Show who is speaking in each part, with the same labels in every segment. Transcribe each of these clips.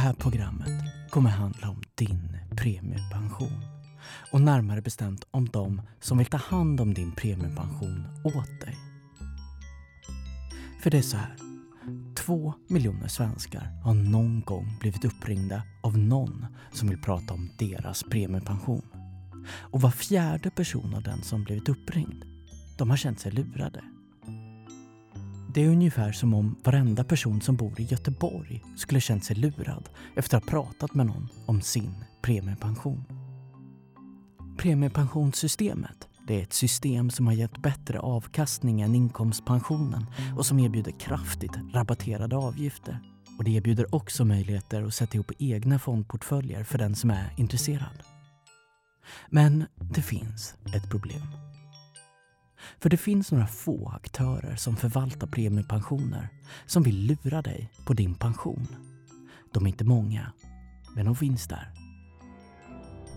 Speaker 1: här programmet kommer handla om din premiepension. Och närmare bestämt om de som vill ta hand om din premiepension åt dig. För det är så här. Två miljoner svenskar har någon gång blivit uppringda av någon som vill prata om deras premiepension. Och var fjärde person av den som blivit uppringd, de har känt sig lurade. Det är ungefär som om varenda person som bor i Göteborg skulle känt sig lurad efter att ha pratat med någon om sin premiepension. Premiepensionssystemet det är ett system som har gett bättre avkastning än inkomstpensionen och som erbjuder kraftigt rabatterade avgifter. Och det erbjuder också möjligheter att sätta ihop egna fondportföljer för den som är intresserad. Men det finns ett problem. För det finns några få aktörer som förvaltar premiepensioner som vill lura dig på din pension. De är inte många, men de finns där.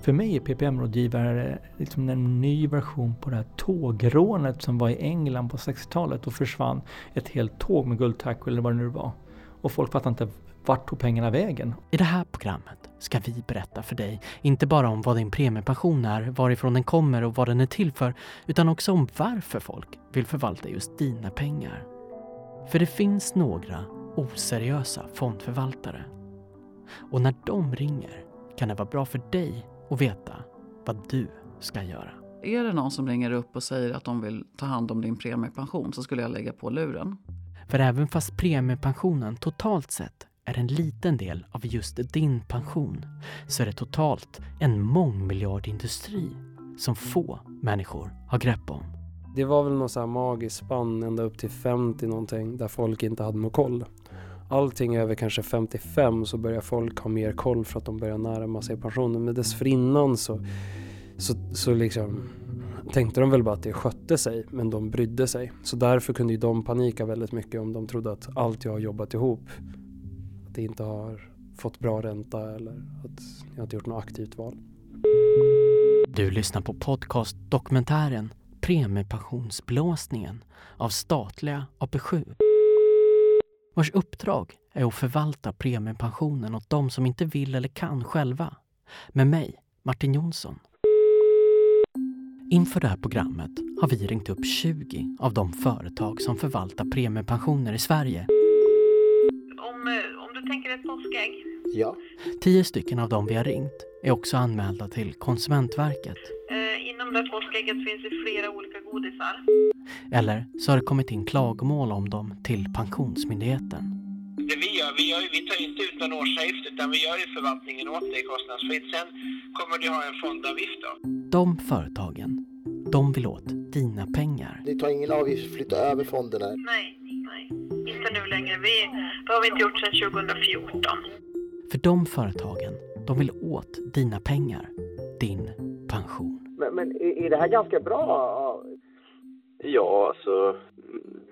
Speaker 2: För mig är PPM-rådgivare liksom en ny version på det här tågrånet som var i England på 60-talet och försvann ett helt tåg med guldtackor eller vad det nu var. Och folk fattade inte vart tog pengarna vägen?
Speaker 1: I det här programmet ska vi berätta för dig, inte bara om vad din premiepension är, varifrån den kommer och vad den är till för, utan också om varför folk vill förvalta just dina pengar. För det finns några oseriösa fondförvaltare. Och när de ringer kan det vara bra för dig att veta vad du ska göra.
Speaker 3: Är det någon som ringer upp och säger att de vill ta hand om din premiepension så skulle jag lägga på luren.
Speaker 1: För även fast premiepensionen totalt sett är en liten del av just din pension så är det totalt en mångmiljardindustri som få människor har grepp om.
Speaker 4: Det var väl något magiskt här spann ända upp till 50 någonting där folk inte hade någon koll. Allting över kanske 55 så börjar folk ha mer koll för att de börjar närma sig pensionen. Men dessförinnan så, så, så liksom tänkte de väl bara att det skötte sig men de brydde sig. Så därför kunde ju de panika väldigt mycket om de trodde att allt jag har jobbat ihop att det inte har fått bra ränta eller att jag inte gjort något aktivt val.
Speaker 1: Du lyssnar på podcastdokumentären Premiepensionsblåsningen av statliga AP7 vars uppdrag är att förvalta premiepensionen åt de som inte vill eller kan själva. Med mig, Martin Jonsson. Inför det här programmet har vi ringt upp 20 av de företag som förvaltar premiepensioner i Sverige.
Speaker 5: Om, eh, om du tänker ett påskägg?
Speaker 6: Ja.
Speaker 1: Tio stycken av dem vi har ringt är också anmälda till Konsumentverket.
Speaker 5: Eh, inom det här påskägget finns det flera olika godisar.
Speaker 1: Eller så har det kommit in klagomål om dem till Pensionsmyndigheten.
Speaker 7: Det vi gör, vi, gör, vi tar inte ut någon årsavgift utan vi gör ju förvaltningen åt dig kostnadsfritt. Sen kommer du ha en fondavgift då.
Speaker 1: De företagen, de vill åt dina pengar.
Speaker 6: Ni tar ingen avgift för att flytta över fonderna?
Speaker 5: Nej, nej. Inte nu längre. Vi, det har vi inte gjort sedan 2014.
Speaker 1: För de företagen, de vill åt dina pengar. Din pension.
Speaker 6: Men, men är, är det här ganska bra?
Speaker 8: Ja, alltså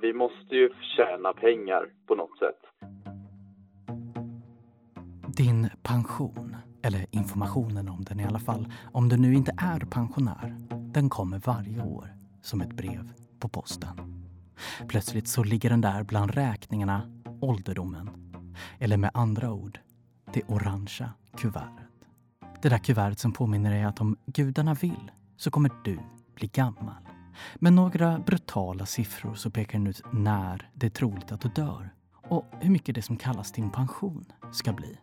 Speaker 8: vi måste ju tjäna pengar på något sätt.
Speaker 1: Din pension, eller informationen om den i alla fall, om du nu inte är pensionär, den kommer varje år som ett brev på posten. Plötsligt så ligger den där bland räkningarna, ålderdomen. Eller med andra ord, det orangea kuvertet. Det där kuvertet som påminner dig att om gudarna vill så kommer du bli gammal. Med några brutala siffror så pekar den ut när det är troligt att du dör och hur mycket det som kallas din pension ska bli.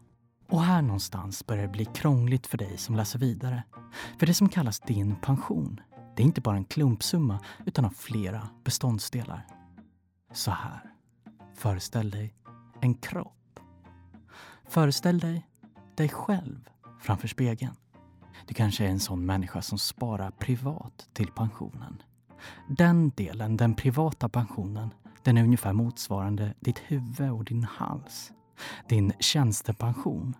Speaker 1: Och här någonstans börjar det bli krångligt för dig som läser vidare. För det som kallas din pension, det är inte bara en klumpsumma utan har flera beståndsdelar. Så här. Föreställ dig en kropp. Föreställ dig dig själv framför spegeln. Du kanske är en sån människa som sparar privat till pensionen. Den delen, den privata pensionen, den är ungefär motsvarande ditt huvud och din hals. Din tjänstepension,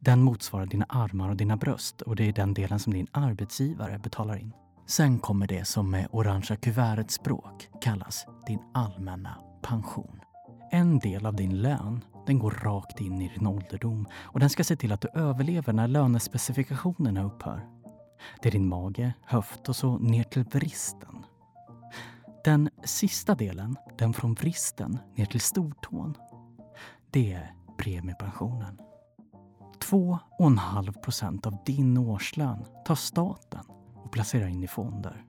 Speaker 1: den motsvarar dina armar och dina bröst och det är den delen som din arbetsgivare betalar in. Sen kommer det som med orangea kuvertets språk kallas din allmänna pension. En del av din lön den går rakt in i din ålderdom och den ska se till att du överlever när lönespecifikationerna upphör. Det är din mage, höft och så ner till vristen. Den sista delen, den från vristen ner till stortån, det är premiepensionen.
Speaker 9: 2,5 procent av din årslön tar staten och placerar in i fonder.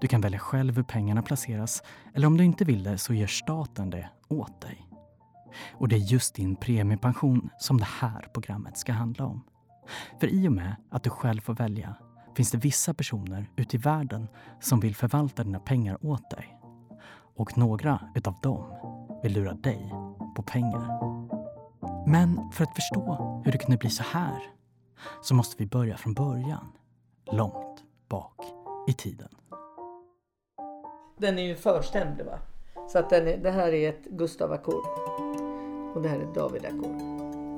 Speaker 9: Du kan välja själv hur pengarna placeras eller om du inte vill det så gör staten det åt dig. Och det är just din premiepension som det här programmet ska handla om. För i och med att du själv får välja finns det vissa personer ute i världen som vill förvalta dina pengar åt dig. Och några utav dem vill lura dig på pengar. Men för att förstå hur det kunde bli så här så måste vi börja från början. Långt bak i tiden.
Speaker 10: Den är ju förstämd va? Så att den är, det här är ett Gustav-ackord. Och det här är ett David-ackord.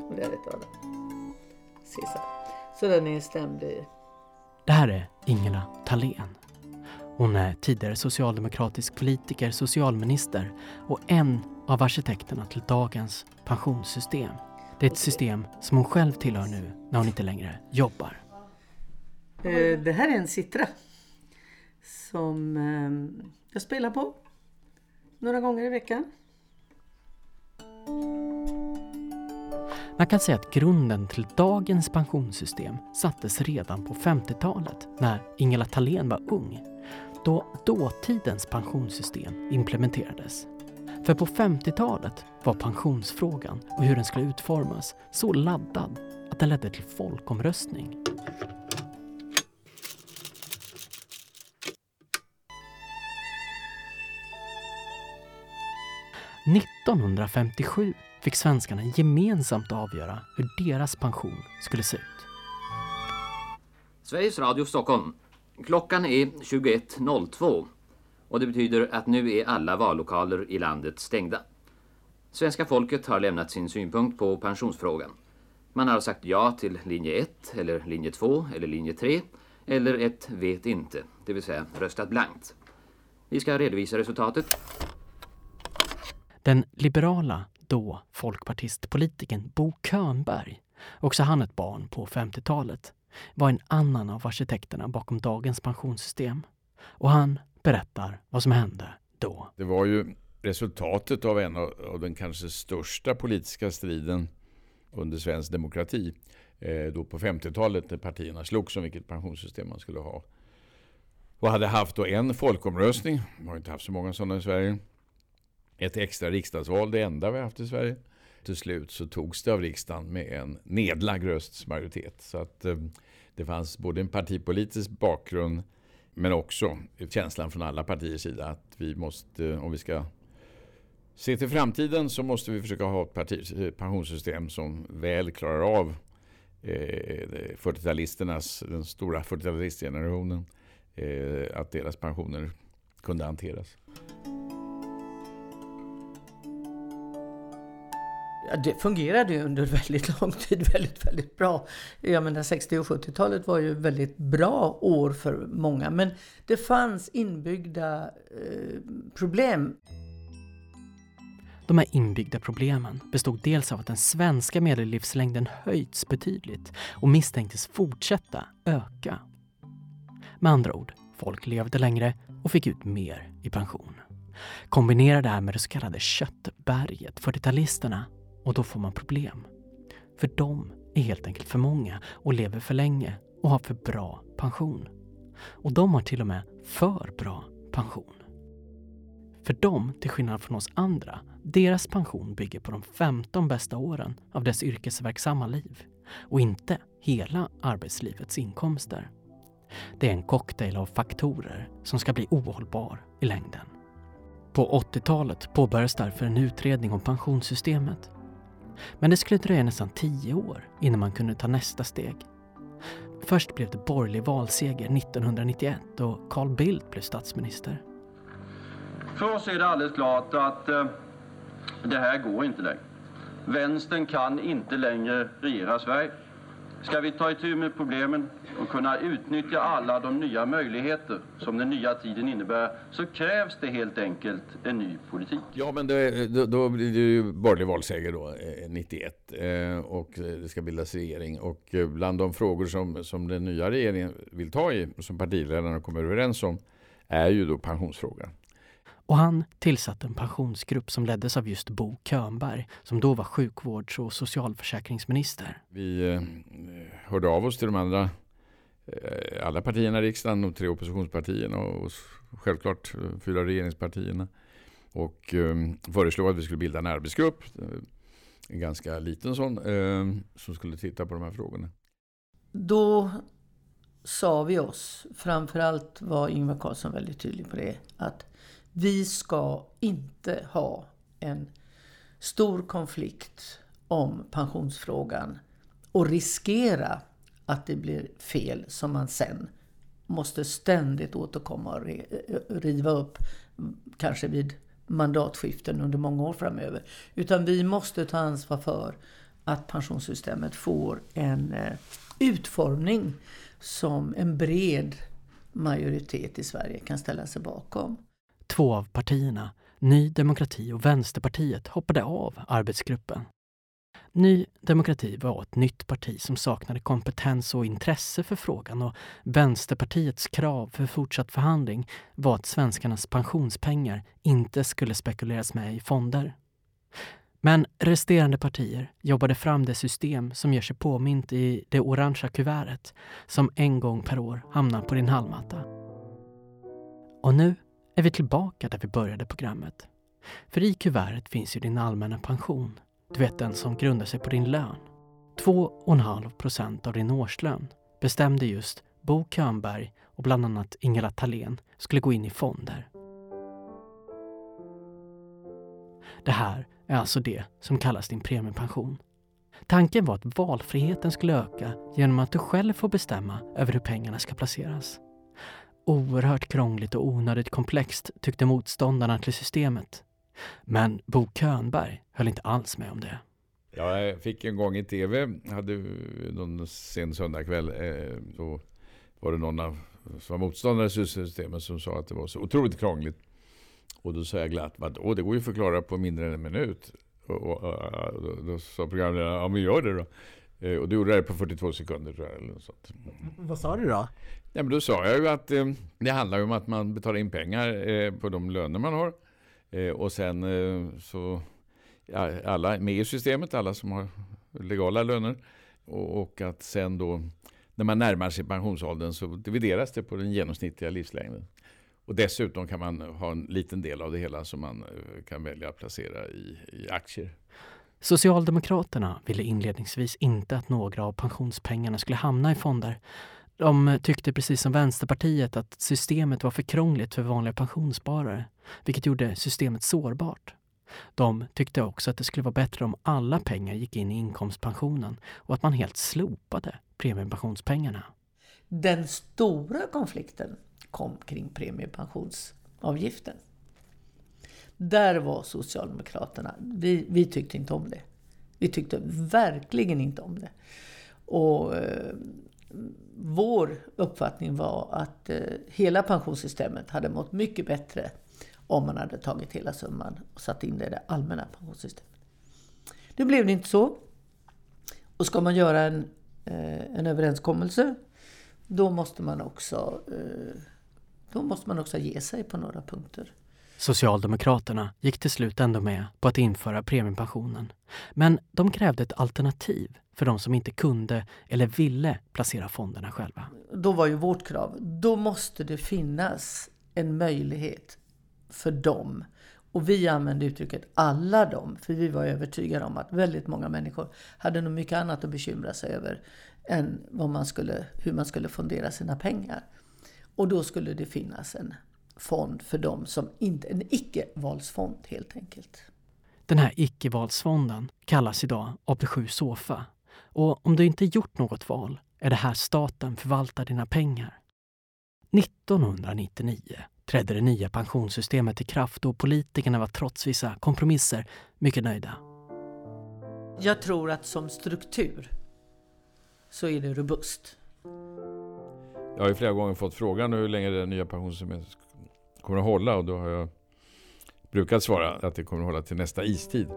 Speaker 10: Och det här är ett Adam. Så den är stämd i...
Speaker 9: Det här är Ingela Thalén. Hon är tidigare socialdemokratisk politiker, socialminister och en av arkitekterna till dagens pensionssystem. Det är ett system som hon själv tillhör nu när hon inte längre jobbar.
Speaker 10: Eh, det här är en citra. Som ehm, jag spelar på. Några gånger i veckan.
Speaker 9: Man kan säga att grunden till dagens pensionssystem sattes redan på 50-talet när Ingela Thalén var ung. Då dåtidens pensionssystem implementerades. För på 50-talet var pensionsfrågan och hur den skulle utformas så laddad att den ledde till folkomröstning. –1957 fick svenskarna gemensamt avgöra hur deras pension skulle se ut.
Speaker 11: Sveriges Radio Stockholm. Klockan är 21.02 och det betyder att nu är alla vallokaler i landet stängda. Svenska folket har lämnat sin synpunkt på pensionsfrågan. Man har sagt ja till linje 1 eller linje 2 eller linje 3 eller ett vet inte, det vill säga röstat blankt. Vi ska redovisa resultatet.
Speaker 9: Den liberala, då folkpartistpolitikern Bo Könberg, också han ett barn på 50-talet, var en annan av arkitekterna bakom dagens pensionssystem. Och han berättar vad som hände då.
Speaker 12: Det var ju resultatet av en av den kanske största politiska striden under svensk demokrati. Eh, då på 50-talet när partierna slogs om vilket pensionssystem man skulle ha. Och hade haft då en folkomröstning, vi har inte haft så många sådana i Sverige. Ett extra riksdagsval, det enda vi har haft i Sverige. Till slut så togs det av riksdagen med en nedlagd röstmajoritet. Så att eh, det fanns både en partipolitisk bakgrund men också känslan från alla partiers sida att vi måste, om vi ska se till framtiden så måste vi försöka ha ett parti, eh, pensionssystem som väl klarar av eh, 40-talisternas, den stora 40-talistgenerationen, eh, att deras pensioner kunde hanteras.
Speaker 10: Ja, det fungerade ju under väldigt lång tid väldigt, väldigt bra. Jag menar 60 och 70-talet var ju väldigt bra år för många. Men det fanns inbyggda eh, problem.
Speaker 9: De här inbyggda problemen bestod dels av att den svenska medellivslängden höjts betydligt och misstänktes fortsätta öka. Med andra ord, folk levde längre och fick ut mer i pension. Kombinera det här med det så kallade köttberget, 40-talisterna, och då får man problem. För de är helt enkelt för många och lever för länge och har för bra pension. Och de har till och med för bra pension. För dem, till skillnad från oss andra, deras pension bygger på de 15 bästa åren av dess yrkesverksamma liv och inte hela arbetslivets inkomster. Det är en cocktail av faktorer som ska bli ohållbar i längden. På 80-talet påbörjades därför en utredning om pensionssystemet. Men det skulle dröja nästan tio år innan man kunde ta nästa steg. Först blev det borgerlig valseger 1991 och Carl Bildt blev statsminister.
Speaker 13: För oss är det alldeles klart att eh, det här går inte längre. Vänstern kan inte längre regera Sverige. Ska vi ta itu med problemen och kunna utnyttja alla de nya möjligheter som den nya tiden innebär så krävs det helt enkelt en ny politik.
Speaker 12: Ja, men det, då, då blir det ju borgerlig valseger då, eh, 91 eh, och det ska bildas regering. Och eh, bland de frågor som, som den nya regeringen vill ta i, som partiledarna kommer överens om, är ju då pensionsfrågan.
Speaker 9: Och han tillsatte en pensionsgrupp som leddes av just Bo Könberg som då var sjukvårds och socialförsäkringsminister.
Speaker 12: Vi eh, hörde av oss till de andra eh, alla partierna i riksdagen, de tre oppositionspartierna och självklart eh, fyra regeringspartierna. Och eh, föreslog att vi skulle bilda en arbetsgrupp, en ganska liten sån, eh, som skulle titta på de här frågorna.
Speaker 10: Då sa vi oss, framförallt var Ingvar Carlsson väldigt tydlig på det, att vi ska inte ha en stor konflikt om pensionsfrågan och riskera att det blir fel som man sen måste ständigt återkomma och eh, riva upp, kanske vid mandatskiften under många år framöver. Utan vi måste ta ansvar för att pensionssystemet får en eh, utformning som en bred majoritet i Sverige kan ställa sig bakom.
Speaker 9: Två av partierna, Ny Demokrati och Vänsterpartiet, hoppade av arbetsgruppen. Ny Demokrati var ett nytt parti som saknade kompetens och intresse för frågan och Vänsterpartiets krav för fortsatt förhandling var att svenskarnas pensionspengar inte skulle spekuleras med i fonder. Men resterande partier jobbade fram det system som gör sig påmint i det orangea kuvertet som en gång per år hamnar på din hallmatta. Och nu är vi tillbaka där vi började programmet. För i kuvertet finns ju din allmänna pension. Du vet den som grundar sig på din lön. 2,5 procent av din årslön bestämde just Bo Könberg och bland annat Ingela Thalén skulle gå in i fonder. Det här är alltså det som kallas din premiepension. Tanken var att valfriheten skulle öka genom att du själv får bestämma över hur pengarna ska placeras. Oerhört krångligt och onödigt komplext tyckte motståndarna till systemet. Men Bo Könberg höll inte alls med om det.
Speaker 12: Jag fick en gång i tv, hade någon sen söndagkväll, eh, då var det någon av, som var motståndare till systemet som sa att det var så otroligt krångligt. Och då sa jag glatt, vadå, det går ju att förklara på mindre än en minut. Och, och, och då, då sa programledaren, ja men gör det då. Eh, och du gjorde det på 42 sekunder tror jag. Eller något sånt.
Speaker 14: Vad sa du då?
Speaker 12: Ja, men då sa jag ju att eh, det handlar om att man betalar in pengar eh, på de löner man har. Eh, och sen eh, så, ja, alla med i systemet, alla som har legala löner. Och, och, att sen då, när man närmar sig pensionsåldern så divideras det på den genomsnittliga livslängden. Och dessutom kan man ha en liten del av det hela som man eh, kan välja att placera i, i aktier.
Speaker 9: Socialdemokraterna ville inledningsvis inte att några av pensionspengarna skulle hamna i fonder. De tyckte precis som Vänsterpartiet att systemet var för krångligt för vanliga pensionssparare, vilket gjorde systemet sårbart. De tyckte också att det skulle vara bättre om alla pengar gick in i inkomstpensionen och att man helt slopade premiepensionspengarna.
Speaker 10: Den stora konflikten kom kring premiepensionsavgiften. Där var Socialdemokraterna, vi, vi tyckte inte om det. Vi tyckte verkligen inte om det. Och eh, vår uppfattning var att eh, hela pensionssystemet hade mått mycket bättre om man hade tagit hela summan och satt in det i det allmänna pensionssystemet. Nu blev det inte så. Och ska man göra en, eh, en överenskommelse då måste man också eh, då måste man också ge sig på några punkter.
Speaker 9: Socialdemokraterna gick till slut ändå med på att införa premiepensionen. Men de krävde ett alternativ för de som inte kunde eller ville placera fonderna själva.
Speaker 10: Då var ju vårt krav, då måste det finnas en möjlighet för dem. Och vi använde uttrycket alla dem, för vi var övertygade om att väldigt många människor hade nog mycket annat att bekymra sig över än vad man skulle, hur man skulle fondera sina pengar. Och då skulle det finnas en fond för dem som inte, en icke-valsfond helt enkelt.
Speaker 9: Den här icke-valsfonden kallas idag AP7 Sofa. Och om du inte gjort något val är det här staten förvaltar dina pengar. 1999 trädde det nya pensionssystemet i kraft och politikerna var trots vissa kompromisser mycket nöjda.
Speaker 10: Jag tror att som struktur så är det robust.
Speaker 12: Jag har ju flera gånger fått frågan hur länge det nya pensionssystemet kommer att hålla och då har jag brukat svara att det kommer att hålla till nästa istid.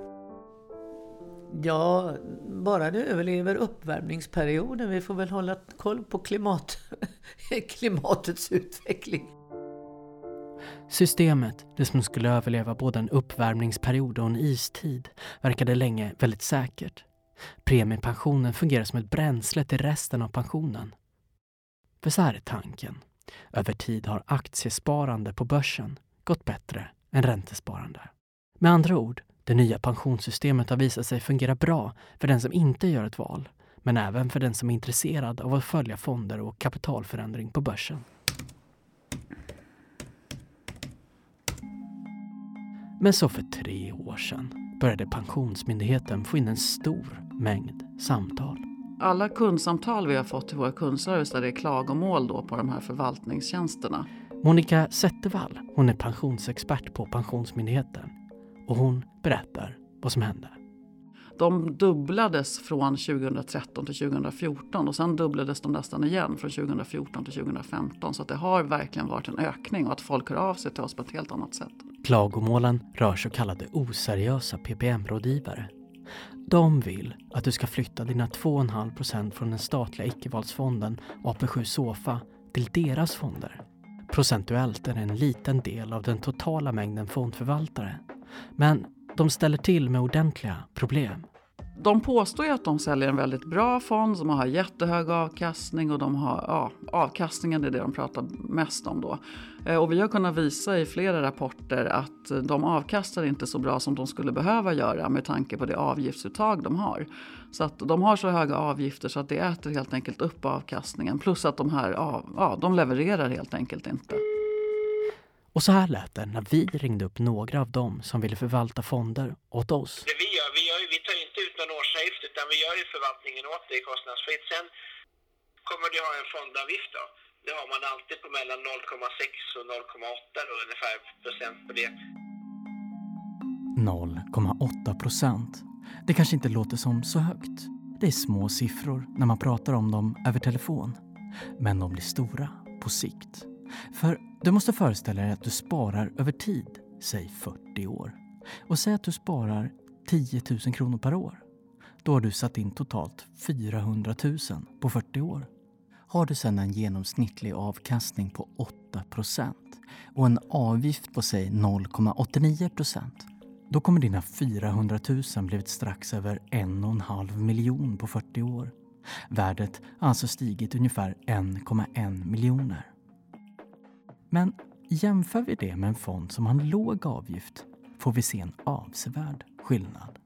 Speaker 10: Ja, bara det överlever uppvärmningsperioden. Vi får väl hålla koll på klimat, klimatets utveckling.
Speaker 1: Systemet, det som skulle överleva både en uppvärmningsperiod och en istid, verkade länge väldigt säkert. Premiepensionen fungerar som ett bränsle till resten av pensionen. För så här är tanken. Över tid har aktiesparande på börsen gått bättre än räntesparande. Med andra ord, det nya pensionssystemet har visat sig fungera bra för den som inte gör ett val, men även för den som är intresserad av att följa fonder och kapitalförändring på börsen. Men så för tre år sedan började Pensionsmyndigheten få in en stor mängd samtal.
Speaker 3: Alla kundsamtal vi har fått till våra kundservice där det är klagomål då på de här förvaltningstjänsterna.
Speaker 1: Monica Zettervall, hon är pensionsexpert på Pensionsmyndigheten och hon berättar vad som hände.
Speaker 3: De dubblades från 2013 till 2014 och sen dubblades de nästan igen från 2014 till 2015. Så det har verkligen varit en ökning och att folk hör av sig till oss på ett helt annat sätt.
Speaker 1: Klagomålen rör så kallade oseriösa PPM-rådgivare. De vill att du ska flytta dina 2,5 procent från den statliga icke-valsfonden AP7 Sofa till deras fonder. Procentuellt är det en liten del av den totala mängden fondförvaltare. Men de ställer till med ordentliga problem.
Speaker 3: De påstår ju att de säljer en väldigt bra fond som har jättehög avkastning och de har, ja, avkastningen är det de pratar mest om då. Eh, och vi har kunnat visa i flera rapporter att de avkastar inte så bra som de skulle behöva göra med tanke på det avgiftsuttag de har. Så att de har så höga avgifter så att det äter helt enkelt upp avkastningen. Plus att de här, ja, de levererar helt enkelt inte.
Speaker 1: Och så här lät det när vi ringde upp några av dem som ville förvalta fonder åt oss.
Speaker 7: Det vi gör, vi, gör, vi tar inte ut någon årsavgift utan vi gör ju förvaltningen åt dig kostnadsfritt. Sen kommer du ha en fondavgift då. Det har man alltid på mellan 0,6 och 0,8 ungefär procent på det.
Speaker 1: 0,8 procent. Det kanske inte låter som så högt. Det är små siffror när man pratar om dem över telefon. Men de blir stora på sikt. För du måste föreställa dig att du sparar över tid, säg 40 år. Och säg att du sparar 10 000 kronor per år. Då har du satt in totalt 400 000 på 40 år. Har du sedan en genomsnittlig avkastning på 8% och en avgift på säg 0,89% då kommer dina 400 000 blivit strax över en och en halv miljon på 40 år. Värdet har alltså stigit ungefär 1,1 miljoner. Men jämför vi det med en fond som har en låg avgift får vi se en avsevärd skillnad.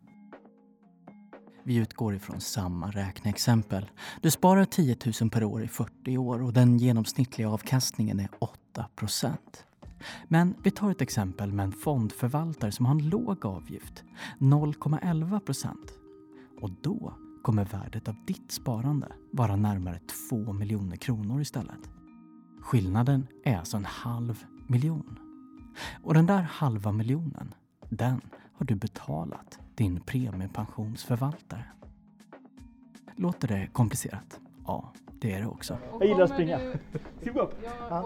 Speaker 1: Vi utgår ifrån samma räkneexempel. Du sparar 10 000 per år i 40 år och den genomsnittliga avkastningen är 8 procent. Men vi tar ett exempel med en fondförvaltare som har en låg avgift, 0,11 procent. Och då kommer värdet av ditt sparande vara närmare 2 miljoner kronor istället. Skillnaden är alltså en halv miljon. Och den där halva miljonen, den har du betalat din premiepensionsförvaltare. Låter det komplicerat? Ja, det är det också.
Speaker 2: Jag gillar att springa. Upp? Ja.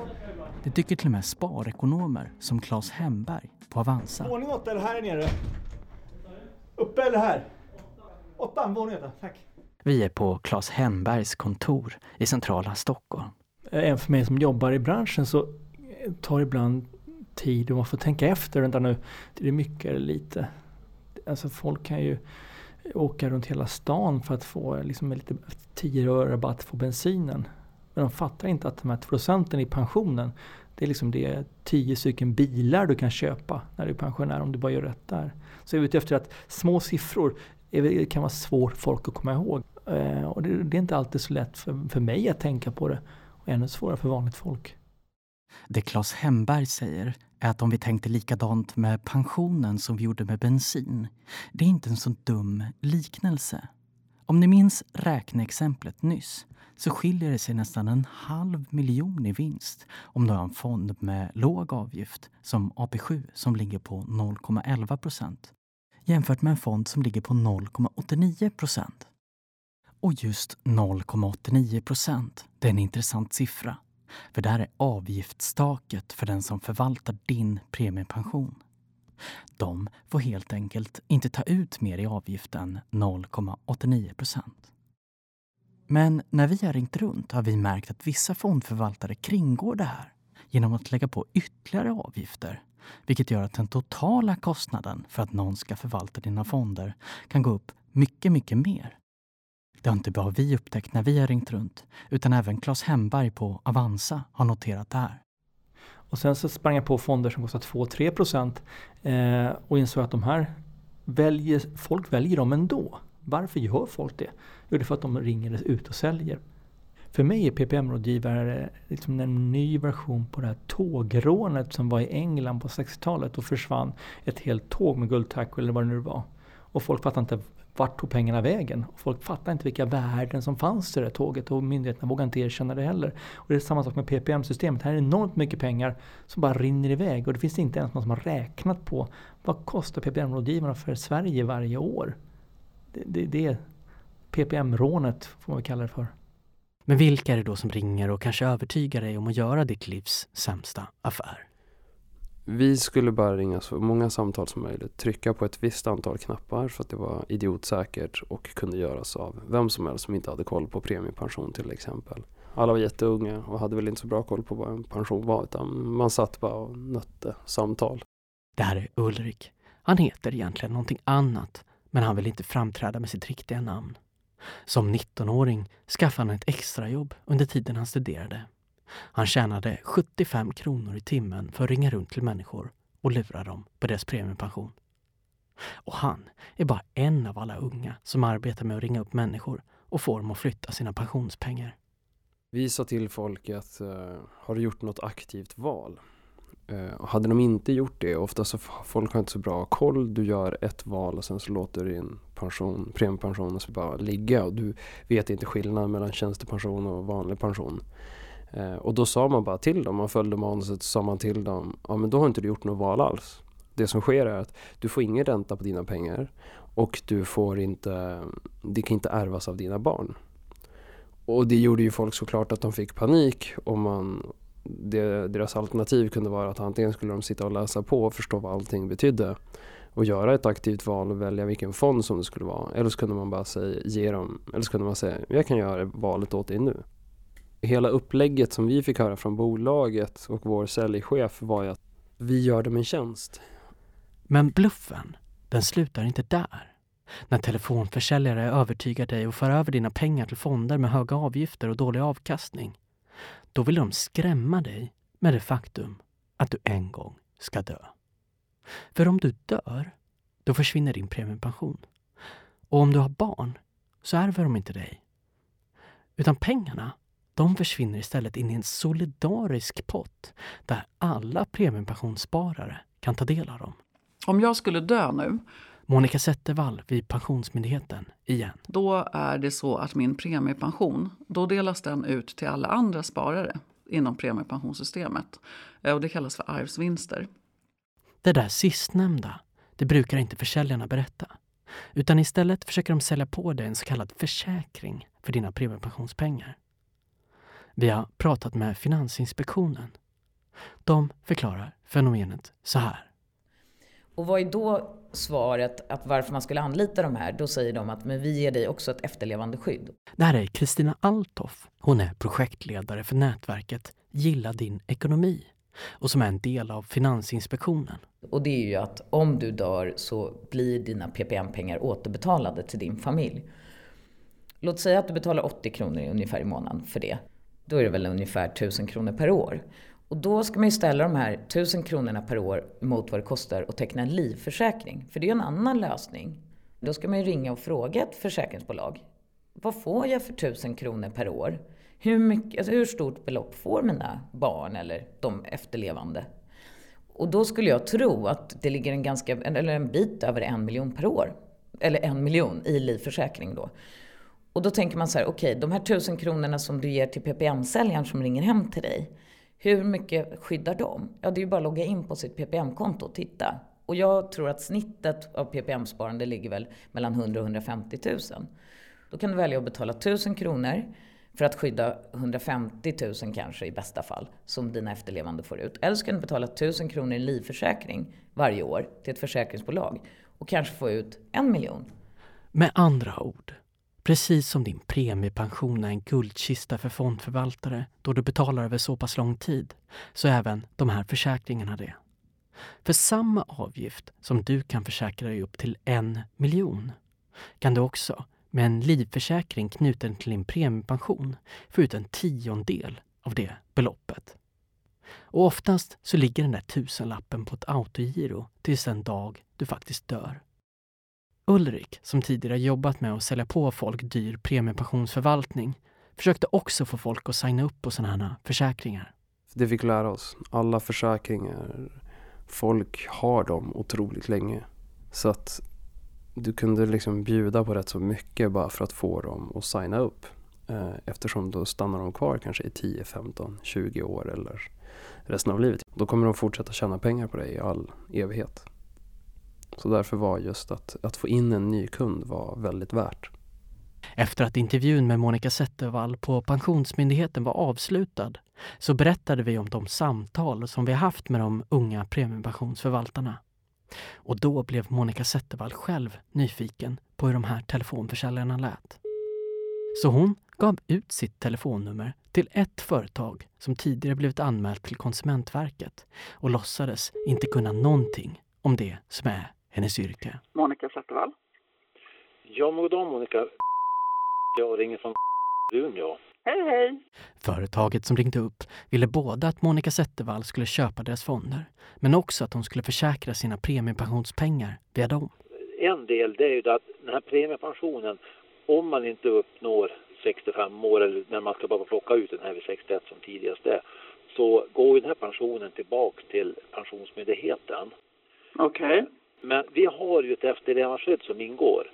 Speaker 1: Det tycker till och med sparekonomer som Claes Hemberg på Avanza.
Speaker 2: Våning åtta eller här nere? Uppe eller här? Åttan, våning åtta, tack.
Speaker 1: Vi är på Claes Hembergs kontor i centrala Stockholm.
Speaker 2: Eh, Även för mig som jobbar i branschen så tar det ibland tid och man får tänka efter. Vänta nu, det är mycket eller lite. Alltså folk kan ju åka runt hela stan för att få liksom lite 10 öre rabatt på bensinen. Men de fattar inte att de här procenten i pensionen, det är liksom det 10 stycken bilar du kan köpa när du är pensionär om du bara gör rätt där. Så jag är ute efter att små siffror är, kan vara svårt för folk att komma ihåg. Eh, och det, det är inte alltid så lätt för, för mig att tänka på det och ännu svårare för vanligt folk.
Speaker 1: Det Claes Hemberg säger är att om vi tänkte likadant med pensionen som vi gjorde med bensin, det är inte en så dum liknelse. Om ni minns räkneexemplet nyss så skiljer det sig nästan en halv miljon i vinst om du har en fond med låg avgift som AP7 som ligger på 0,11 procent jämfört med en fond som ligger på 0,89 procent. Och just 0,89 procent, det är en intressant siffra. För det här är avgiftstaket för den som förvaltar din premiepension. De får helt enkelt inte ta ut mer i avgift än 0,89 procent. Men när vi har ringt runt har vi märkt att vissa fondförvaltare kringgår det här
Speaker 9: genom att lägga på ytterligare avgifter. Vilket gör att den totala kostnaden för att någon ska förvalta dina fonder kan gå upp mycket, mycket mer. Det har inte bara vi upptäckt när vi har ringt runt, utan även Claes Hemberg på Avanza har noterat det här.
Speaker 2: Och sen så sprang jag på fonder som kostar 2-3 procent eh, och insåg att de här väljer, folk väljer dem ändå. Varför gör folk det? Jo, det är för att de ringer ut och säljer. För mig är PPM-rådgivare eh, liksom en ny version på det här tågrånet som var i England på 60-talet och försvann ett helt tåg med guldtackor eller vad det nu var. Och folk fattade inte vart tog pengarna vägen? Och folk fattade inte vilka värden som fanns i det tåget och myndigheterna vågade inte erkänna det heller. Och det är samma sak med PPM-systemet. Här är enormt mycket pengar som bara rinner iväg och det finns inte ens någon som har räknat på vad kostar PPM-rådgivarna för Sverige varje år? Det, det, det är PPM-rånet får man kalla det för.
Speaker 9: Men vilka är det då som ringer och kanske övertygar dig om att göra ditt livs sämsta affär?
Speaker 4: Vi skulle bara ringa så många samtal som möjligt, trycka på ett visst antal knappar så att det var idiotsäkert och kunde göras av vem som helst som inte hade koll på premiepension till exempel. Alla var jätteunga och hade väl inte så bra koll på vad en pension var utan man satt bara och nötte samtal.
Speaker 9: Det här är Ulrik. Han heter egentligen någonting annat men han vill inte framträda med sitt riktiga namn. Som 19-åring skaffade han ett extrajobb under tiden han studerade. Han tjänade 75 kronor i timmen för att ringa runt till människor och lura dem på deras premiepension. Och han är bara en av alla unga som arbetar med att ringa upp människor och få dem att flytta sina pensionspengar.
Speaker 4: Vi sa till folk att uh, har du gjort något aktivt val? Uh, hade de inte gjort det, ofta så folk har inte så bra koll, du gör ett val och sen så låter du din pension, premiepension bara ligga och du vet inte skillnaden mellan tjänstepension och vanlig pension. Eh, och då sa man bara till dem, man följde manuset så sa man till dem, ja men då har inte du gjort något val alls. Det som sker är att du får ingen ränta på dina pengar och du får inte, det kan inte ärvas av dina barn. Och det gjorde ju folk såklart att de fick panik och man, det, deras alternativ kunde vara att antingen skulle de sitta och läsa på och förstå vad allting betydde och göra ett aktivt val och välja vilken fond som det skulle vara. Eller så kunde man bara säga, ge dem, eller så kunde man säga, jag kan göra valet åt dig nu. Hela upplägget som vi fick höra från bolaget och vår säljchef var ju att vi gör dem en tjänst.
Speaker 9: Men bluffen, den slutar inte där. När telefonförsäljare övertygar dig och för över dina pengar till fonder med höga avgifter och dålig avkastning, då vill de skrämma dig med det faktum att du en gång ska dö. För om du dör, då försvinner din premiepension. Och om du har barn så ärver de inte dig. Utan pengarna, de försvinner istället in i en solidarisk pott där alla premiepensionssparare kan ta del av dem.
Speaker 3: Om jag skulle dö nu
Speaker 9: Monica Zettervall vid Pensionsmyndigheten igen.
Speaker 3: Då är det så att min premiepension, då delas den ut till alla andra sparare inom premiepensionssystemet. Eh, och det kallas för arvsvinster.
Speaker 9: Det där sistnämnda, det brukar inte försäljarna berätta. Utan istället försöker de sälja på dig en så kallad försäkring för dina premiepensionspengar. Vi har pratat med Finansinspektionen. De förklarar fenomenet så här.
Speaker 14: Och vad är då svaret att varför man skulle anlita de här? Då säger de att men vi ger dig också ett efterlevande skydd.
Speaker 9: Det här är Kristina Altoff. Hon är projektledare för nätverket Gilla din ekonomi och som är en del av Finansinspektionen.
Speaker 14: Och det är ju att om du dör så blir dina PPM-pengar återbetalade till din familj. Låt säga att du betalar 80 kronor ungefär i månaden för det. Då är det väl ungefär 1000 kronor per år. Och då ska man ju ställa de här 1000 kronorna per år mot vad det kostar att teckna en livförsäkring. För det är ju en annan lösning. Då ska man ju ringa och fråga ett försäkringsbolag. Vad får jag för 1000 kronor per år? Hur, mycket, alltså hur stort belopp får mina barn eller de efterlevande? Och då skulle jag tro att det ligger en, ganska, eller en bit över en miljon per år. Eller en miljon i livförsäkring då. Och då tänker man så här, okej, okay, de här tusen kronorna som du ger till PPM-säljaren som ringer hem till dig. Hur mycket skyddar de? Ja, det är ju bara att logga in på sitt PPM-konto och titta. Och jag tror att snittet av PPM-sparande ligger väl mellan 100 och 150 000. Då kan du välja att betala 1000 kronor för att skydda 150 000 kanske i bästa fall, som dina efterlevande får ut. Eller så kan du betala 1000 kronor i livförsäkring varje år till ett försäkringsbolag och kanske få ut en miljon.
Speaker 9: Med andra ord, Precis som din premiepension är en guldkista för fondförvaltare då du betalar över så pass lång tid, så är även de här försäkringarna det. För samma avgift som du kan försäkra dig upp till en miljon kan du också med en livförsäkring knuten till din premiepension få ut en tiondel av det beloppet. Och oftast så ligger den där tusenlappen på ett autogiro tills den dag du faktiskt dör. Ulrik, som tidigare jobbat med att sälja på folk dyr premiepensionsförvaltning, försökte också få folk att signa upp på sådana här försäkringar.
Speaker 4: Det fick lära oss. Alla försäkringar, folk har dem otroligt länge. Så att du kunde liksom bjuda på rätt så mycket bara för att få dem att signa upp. Eh, eftersom då stannar de kvar kanske i 10, 15, 20 år eller resten av livet. Då kommer de fortsätta tjäna pengar på dig i all evighet. Så därför var just att, att få in en ny kund var väldigt värt.
Speaker 9: Efter att intervjun med Monica Zettervall på Pensionsmyndigheten var avslutad så berättade vi om de samtal som vi haft med de unga premiepensionsförvaltarna. Och då blev Monica Zettervall själv nyfiken på hur de här telefonförsäljarna lät. Så hon gav ut sitt telefonnummer till ett företag som tidigare blivit anmält till Konsumentverket och låtsades inte kunna någonting om det som är hennes yrke.
Speaker 5: Monica Zettervall.
Speaker 15: Ja, goddag Monica. Jag ringer från Umeå.
Speaker 5: Hej, hej.
Speaker 9: Företaget som ringde upp ville både att Monica Zettervall skulle köpa deras fonder, men också att hon skulle försäkra sina premiepensionspengar via dem.
Speaker 15: En del det är ju att den här premiepensionen, om man inte uppnår 65 år eller när man ska bara plocka ut den här vid 61 som tidigast är, så går ju den här pensionen tillbaks till Pensionsmyndigheten.
Speaker 5: Okej. Okay.
Speaker 15: Men vi har ju ett efterlevandeskydd som ingår.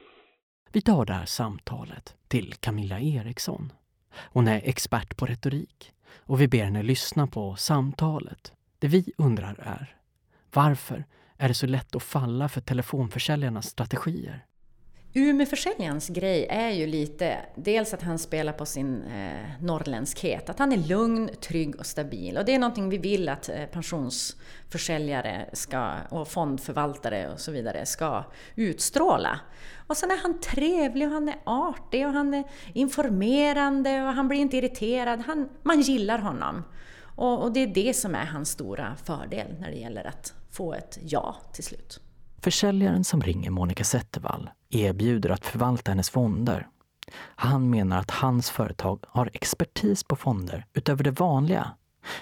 Speaker 9: Vi tar det här samtalet till Camilla Eriksson. Hon är expert på retorik och vi ber henne lyssna på samtalet. Det vi undrar är varför är det så lätt att falla för telefonförsäljarnas strategier?
Speaker 16: Umeåförsäljarens grej är ju lite, dels att han spelar på sin eh, norrländskhet, att han är lugn, trygg och stabil. Och det är någonting vi vill att eh, pensionsförsäljare ska, och fondförvaltare och så vidare ska utstråla. Och sen är han trevlig och han är artig och han är informerande och han blir inte irriterad. Han, man gillar honom. Och, och det är det som är hans stora fördel när det gäller att få ett ja till slut.
Speaker 9: Försäljaren som ringer Monica Zettervall erbjuder att förvalta hennes fonder. Han menar att hans företag har expertis på fonder utöver det vanliga,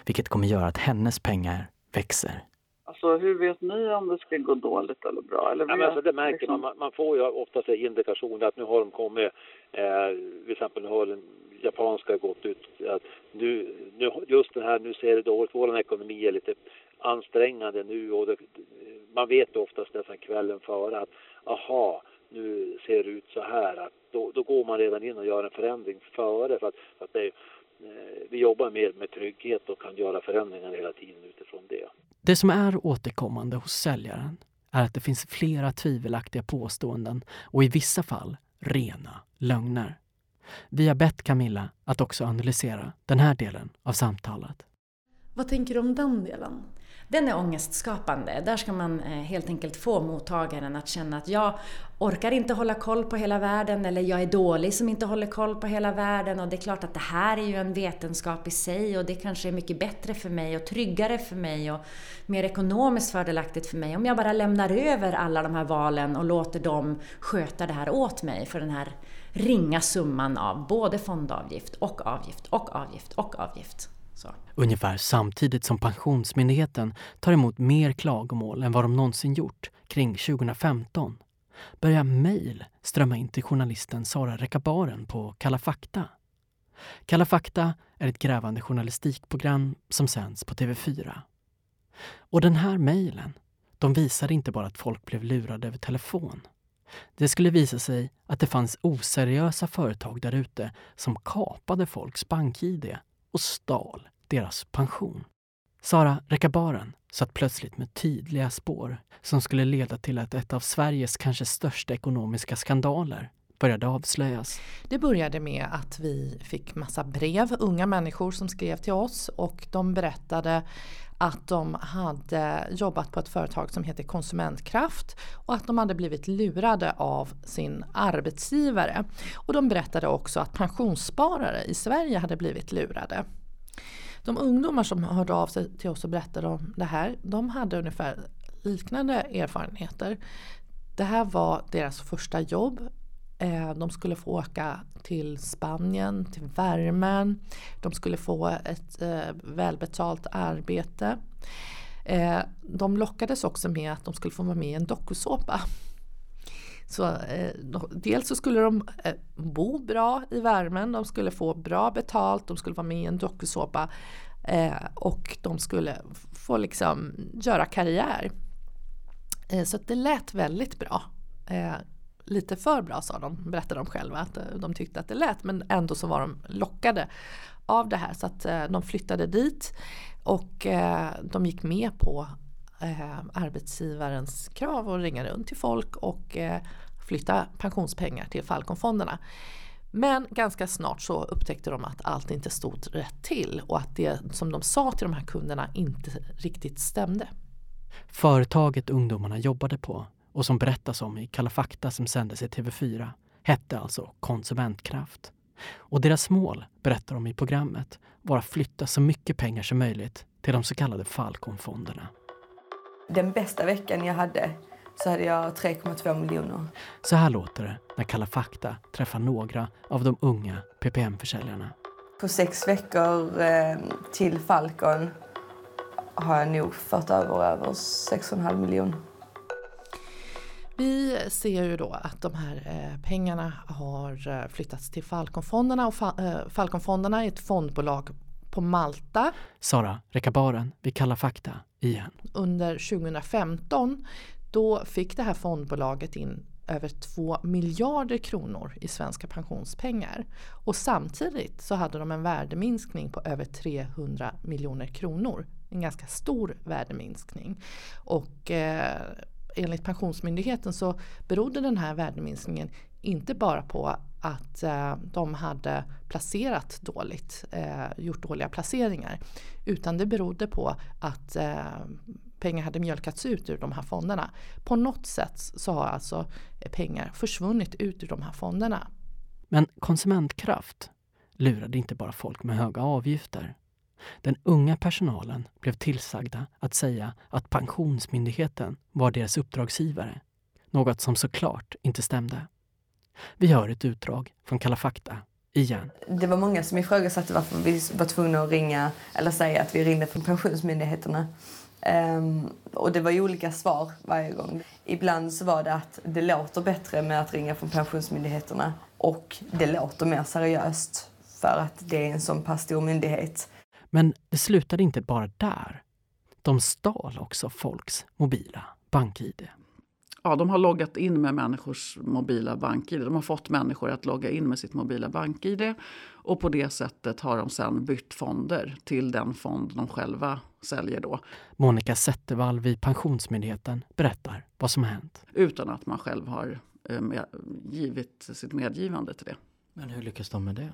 Speaker 9: vilket kommer göra att hennes pengar växer.
Speaker 5: Alltså hur vet ni om det ska gå dåligt eller bra? Eller
Speaker 15: ja, men alltså, det märker liksom... man. Man får ju ofta indikationer att nu har de kommit, eh, till exempel nu har den japanska gått ut att nu, nu, just det här, nu ser det dåligt, vår ekonomi är lite ansträngande nu och det, man vet oftast nästan kvällen före att aha, nu ser det ut så här. Att då, då går man redan in och gör en förändring före för att, för att det, eh, vi jobbar mer med trygghet och kan göra förändringar hela tiden utifrån det.
Speaker 9: Det som är återkommande hos säljaren är att det finns flera tvivelaktiga påståenden och i vissa fall rena lögner. Vi har bett Camilla att också analysera den här delen av samtalet.
Speaker 16: Vad tänker du om den delen? Den är ångestskapande. Där ska man eh, helt enkelt få mottagaren att känna att jag orkar inte hålla koll på hela världen eller jag är dålig som inte håller koll på hela världen och det är klart att det här är ju en vetenskap i sig och det kanske är mycket bättre för mig och tryggare för mig och mer ekonomiskt fördelaktigt för mig om jag bara lämnar över alla de här valen och låter dem sköta det här åt mig för den här ringa summan av både fondavgift och avgift och avgift och avgift. Så.
Speaker 9: Ungefär samtidigt som Pensionsmyndigheten tar emot mer klagomål än vad de någonsin gjort kring 2015 börjar mejl strömma in till journalisten Sara Rekabaren på Kalla fakta. Kalla fakta är ett grävande journalistikprogram som sänds på TV4. Och den här mejlen, de visade inte bara att folk blev lurade över telefon. Det skulle visa sig att det fanns oseriösa företag där ute som kapade folks bank-id och stal deras pension. Sara Rekabaren satt plötsligt med tydliga spår som skulle leda till att ett av Sveriges kanske största ekonomiska skandaler började avslöjas.
Speaker 17: Det började med att vi fick massa brev, unga människor som skrev till oss och de berättade att de hade jobbat på ett företag som heter Konsumentkraft och att de hade blivit lurade av sin arbetsgivare. Och de berättade också att pensionssparare i Sverige hade blivit lurade. De ungdomar som hörde av sig till oss och berättade om det här, de hade ungefär liknande erfarenheter. Det här var deras första jobb. Eh, de skulle få åka till Spanien, till värmen. De skulle få ett eh, välbetalt arbete. Eh, de lockades också med att de skulle få vara med i en dokusåpa. Så, dels så skulle de bo bra i värmen, de skulle få bra betalt, de skulle vara med i en dokusåpa och de skulle få liksom göra karriär. så det lät väldigt bra lite för bra sa de, berättade de själva. Att eh, de tyckte att det lät men ändå så var de lockade av det här. Så att eh, de flyttade dit och eh, de gick med på arbetsgivarens krav att ringa runt till folk och flytta pensionspengar till Falconfonderna. Men ganska snart så upptäckte de att allt inte stod rätt till och att det som de sa till de här kunderna inte riktigt stämde.
Speaker 9: Företaget ungdomarna jobbade på och som berättas om i Kalla fakta som sändes i TV4 hette alltså Konsumentkraft. Och deras mål, berättar de i programmet, var att flytta så mycket pengar som möjligt till de så kallade Falconfonderna.
Speaker 18: Den bästa veckan jag hade så hade jag 3,2 miljoner.
Speaker 9: Så här låter det när Kalla fakta träffar några av de unga PPM-försäljarna.
Speaker 18: På sex veckor eh, till Falcon har jag nog fått över, över 6,5 miljoner.
Speaker 17: Vi ser ju då att de här eh, pengarna har eh, flyttats till Falconfonderna och eh, Falconfonderna är ett fondbolag på Malta.
Speaker 9: Sara Rekabaren vi kallar fakta igen.
Speaker 17: Under 2015 då fick det här fondbolaget in över 2 miljarder kronor i svenska pensionspengar. Och samtidigt så hade de en värdeminskning på över 300 miljoner kronor. En ganska stor värdeminskning. Och eh, enligt Pensionsmyndigheten så berodde den här värdeminskningen inte bara på att eh, de hade placerat dåligt, eh, gjort dåliga placeringar. Utan det berodde på att eh, pengar hade mjölkats ut ur de här fonderna. På något sätt så har alltså pengar försvunnit ut ur de här fonderna.
Speaker 9: Men konsumentkraft lurade inte bara folk med höga avgifter. Den unga personalen blev tillsagda att säga att Pensionsmyndigheten var deras uppdragsgivare. Något som såklart inte stämde. Vi hör ett utdrag från Kalla fakta igen.
Speaker 18: Det var många som ifrågasatte varför vi var tvungna att ringa eller säga att vi ringde från Pensionsmyndigheterna. Um, och det var ju olika svar varje gång. Ibland så var det att det låter bättre med att ringa från Pensionsmyndigheterna och det låter mer seriöst för att det är en så pass stor myndighet.
Speaker 9: Men det slutade inte bara där. De stal också folks mobila bank-id.
Speaker 3: Ja, de har loggat in med människors mobila bank-id. De har fått människor att logga in med sitt mobila bank-id och på det sättet har de sen bytt fonder till den fond de själva säljer då.
Speaker 9: Monica Zettervall vid Pensionsmyndigheten berättar vad som har hänt.
Speaker 3: Utan att man själv har eh, givit sitt medgivande till det.
Speaker 9: Men hur lyckas de med det?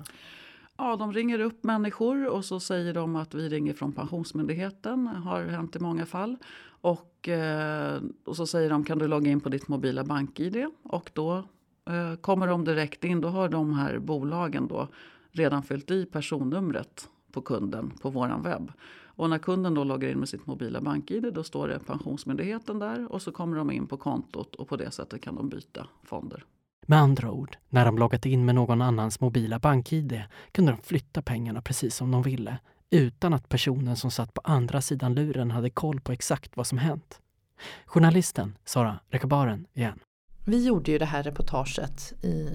Speaker 3: Ja, de ringer upp människor och så säger de att vi ringer från Pensionsmyndigheten. har hänt i många fall. Och, eh, och så säger de kan du logga in på ditt mobila bank-id? Och då eh, kommer de direkt in. Då har de här bolagen då redan fyllt i personnumret på kunden på våran webb. Och när kunden då loggar in med sitt mobila bank-id då står det Pensionsmyndigheten där och så kommer de in på kontot och på det sättet kan de byta fonder.
Speaker 9: Med andra ord, när de loggat in med någon annans mobila bank-id kunde de flytta pengarna precis som de ville utan att personen som satt på andra sidan luren hade koll på exakt vad som hänt. Journalisten Sara Rekabaren igen.
Speaker 17: Vi gjorde ju det här reportaget, i,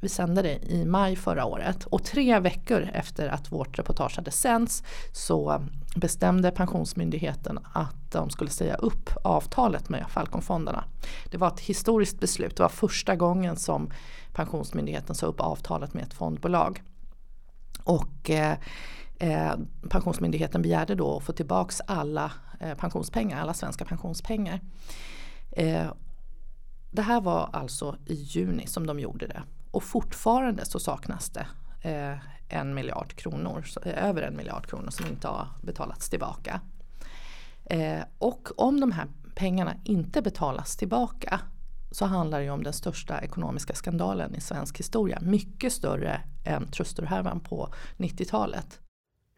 Speaker 17: vi sände det i maj förra året och tre veckor efter att vårt reportage hade sänts så bestämde Pensionsmyndigheten att de skulle säga upp avtalet med Falconfonderna. Det var ett historiskt beslut, det var första gången som Pensionsmyndigheten sa upp avtalet med ett fondbolag. Och eh, eh, Pensionsmyndigheten begärde då att få tillbaks alla eh, pensionspengar, alla svenska pensionspengar. Eh, det här var alltså i juni som de gjorde det och fortfarande så saknas det eh, en miljard kronor, eh, över en miljard kronor som inte har betalats tillbaka. Eh, och om de här pengarna inte betalas tillbaka så handlar det ju om den största ekonomiska skandalen i svensk historia. Mycket större än Trustorhärvan på 90-talet.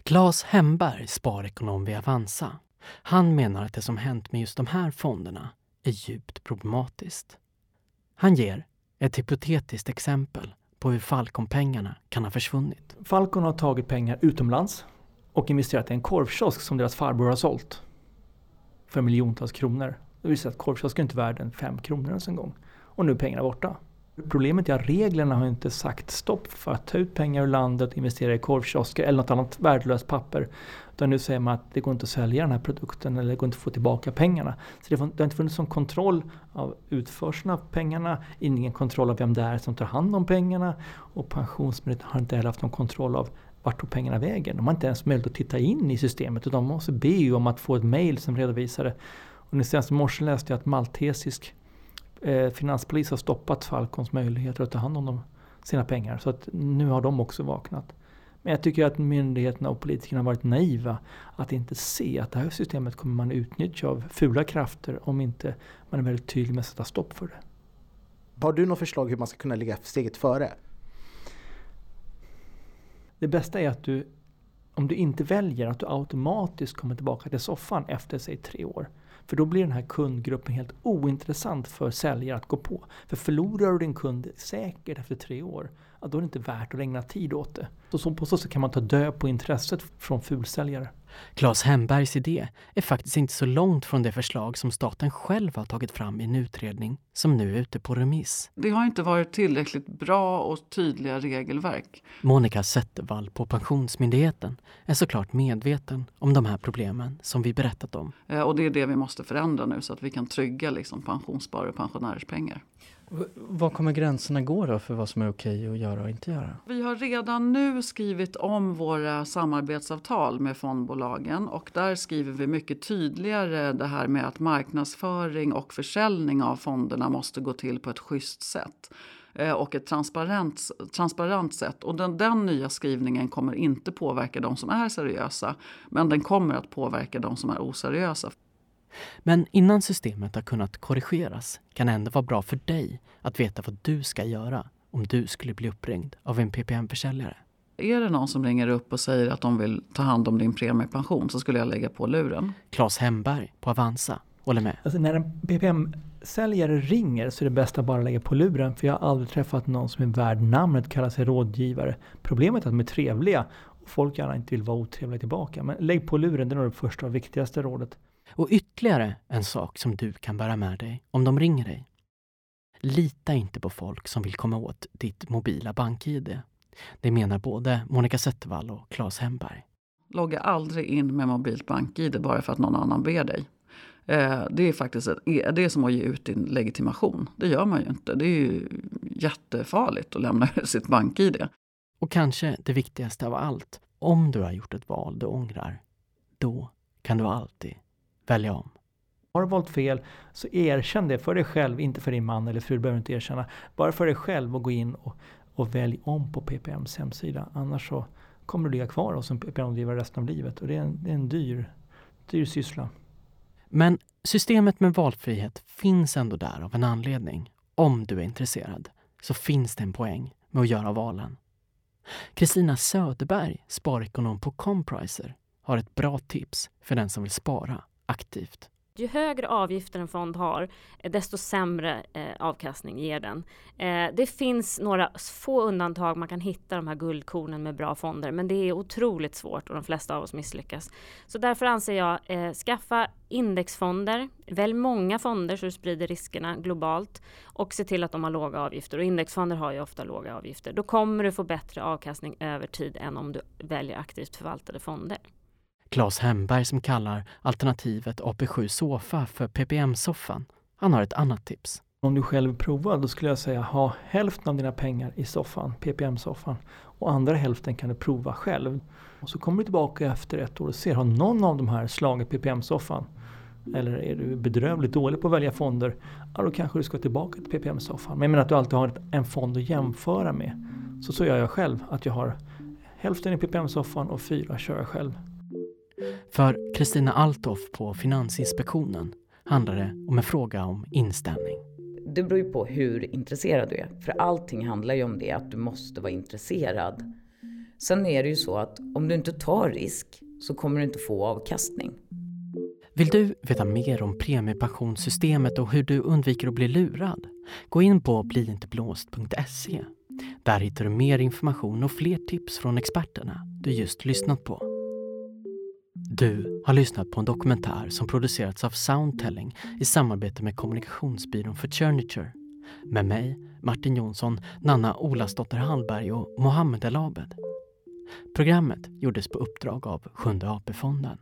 Speaker 9: Claes Hemberg, sparekonom vid Avanza. Han menar att det som hänt med just de här fonderna är djupt problematiskt. Han ger ett hypotetiskt exempel på hur Falcon-pengarna kan ha försvunnit.
Speaker 2: Falcon har tagit pengar utomlands och investerat i en korvkiosk som deras farbror har sålt för miljontals kronor. Det vill säga att korvkiosken inte är värd en fem kronor ens en gång. Och nu är pengarna borta. Problemet är att reglerna har inte sagt stopp för att ta ut pengar ur landet och investera i korvkiosker eller något annat värdelöst papper. Utan nu säger man att det går inte att sälja den här produkten eller det går inte att få tillbaka pengarna. Så det, har inte funnits någon kontroll av utförseln av pengarna, ingen kontroll av vem det är som tar hand om pengarna och Pensionsmyndigheten har inte heller haft någon kontroll av vart tog pengarna vägen? De har inte ens möjlighet att titta in i systemet utan de måste be om att få ett mail som redovisar det. Och nu senast i morse läste jag att maltesisk eh, finanspolis har stoppat Falcons möjligheter att ta hand om dem, sina pengar. Så att nu har de också vaknat. Men jag tycker att myndigheterna och politikerna har varit naiva att inte se att det här systemet kommer man utnyttja av fula krafter om inte man är väldigt tydlig med att sätta stopp för det.
Speaker 19: Har du något förslag hur man ska kunna ligga steget före?
Speaker 2: Det bästa är att du, om du inte väljer, att du automatiskt kommer tillbaka till soffan efter säg tre år. För då blir den här kundgruppen helt ointressant för säljare att gå på. För förlorar du din kund säkert efter tre år, ja, då är det inte värt att ägna tid åt det. Så på så sätt kan man ta död på intresset från fulsäljare.
Speaker 9: Claes Hembergs idé är faktiskt inte så långt från det förslag som staten själv har tagit fram i en utredning som nu är ute på remiss.
Speaker 3: Det har inte varit tillräckligt bra och tydliga regelverk.
Speaker 9: Monica Zettervall på Pensionsmyndigheten är såklart medveten om de här problemen som vi berättat om.
Speaker 3: Eh, och det är det vi måste förändra nu så att vi kan trygga liksom pensionssparare och pensionärers pengar.
Speaker 1: Var kommer gränserna gå då för vad som är okej att göra och inte göra?
Speaker 3: Vi har redan nu skrivit om våra samarbetsavtal med bolagen och där skriver vi mycket tydligare det här med att marknadsföring och försäljning av fonderna måste gå till på ett schysst sätt eh, och ett transparent, transparent sätt. Och den, den nya skrivningen kommer inte påverka de som är seriösa men den kommer att påverka de som är oseriösa.
Speaker 9: Men innan systemet har kunnat korrigeras kan det ändå vara bra för dig att veta vad du ska göra om du skulle bli uppringd av en PPM-försäljare.
Speaker 3: Är det någon som ringer upp och säger att de vill ta hand om din premiepension så skulle jag lägga på luren.
Speaker 9: Claes Hemberg på Avanza håller med.
Speaker 2: Alltså när en PPM-säljare ringer så är det bäst att bara lägga på luren för jag har aldrig träffat någon som är värd namnet kallar sig rådgivare. Problemet är att de är trevliga och folk gärna inte vill vara otrevliga tillbaka. Men lägg på luren, det är nog det första och viktigaste rådet.
Speaker 9: Och ytterligare en sak som du kan bära med dig om de ringer dig. Lita inte på folk som vill komma åt ditt mobila bank-id. Det menar både Monica Zettervall och Claes Hemberg.
Speaker 3: Logga aldrig in med mobilt bank-id bara för att någon annan ber dig. Eh, det är faktiskt ett, det är som att ge ut din legitimation. Det gör man ju inte. Det är ju jättefarligt att lämna sitt bank-id.
Speaker 9: Och kanske det viktigaste av allt. Om du har gjort ett val du ångrar, då kan du alltid välja om.
Speaker 2: Har du valt fel så erkänn det för dig själv, inte för din man eller fru. behöver inte erkänna. Bara för dig själv och gå in och, och välj om på PPMs hemsida. Annars så kommer du ligga kvar hos en PPM-rådgivare resten av livet. Och det är en, det är en dyr, dyr syssla.
Speaker 9: Men systemet med valfrihet finns ändå där av en anledning. Om du är intresserad så finns det en poäng med att göra valen. Kristina Söderberg, sparekonom på Compriser, har ett bra tips för den som vill spara aktivt.
Speaker 20: Ju högre avgifter en fond har, eh, desto sämre eh, avkastning ger den. Eh, det finns några få undantag, man kan hitta de här guldkornen med bra fonder, men det är otroligt svårt och de flesta av oss misslyckas. Så därför anser jag, eh, skaffa indexfonder, välj många fonder så du sprider riskerna globalt och se till att de har låga avgifter. Och indexfonder har ju ofta låga avgifter. Då kommer du få bättre avkastning över tid än om du väljer aktivt förvaltade fonder.
Speaker 9: Claes Hemberg som kallar alternativet AP7 Sofa för PPM-soffan. Han har ett annat tips.
Speaker 2: Om du själv provar, då skulle jag säga ha hälften av dina pengar i soffan, PPM-soffan. Och andra hälften kan du prova själv. Och så kommer du tillbaka efter ett år och ser, har någon av de här slagit PPM-soffan? eller är du bedrövligt dålig på att välja fonder, ja då kanske du ska tillbaka till PPM-soffan. Men jag menar att du alltid har en fond att jämföra med. Så så gör jag själv, att jag har hälften i PPM-soffan och fyra kör jag själv.
Speaker 9: För Kristina Althoff på Finansinspektionen handlar det om en fråga om inställning.
Speaker 14: Det beror ju på hur intresserad du är. För allting handlar ju om det, att du måste vara intresserad. Sen är det ju så att om du inte tar risk så kommer du inte få avkastning.
Speaker 9: Vill du veta mer om premiepensionssystemet och hur du undviker att bli lurad? Gå in på bliinteblåst.se. Där hittar du mer information och fler tips från experterna du just lyssnat på. Du har lyssnat på en dokumentär som producerats av Soundtelling i samarbete med kommunikationsbyrån Furniture. Med mig, Martin Jonsson, Nanna Olasdotter Hallberg och Mohammed El Abed. Programmet gjordes på uppdrag av Sjunde AP-fonden.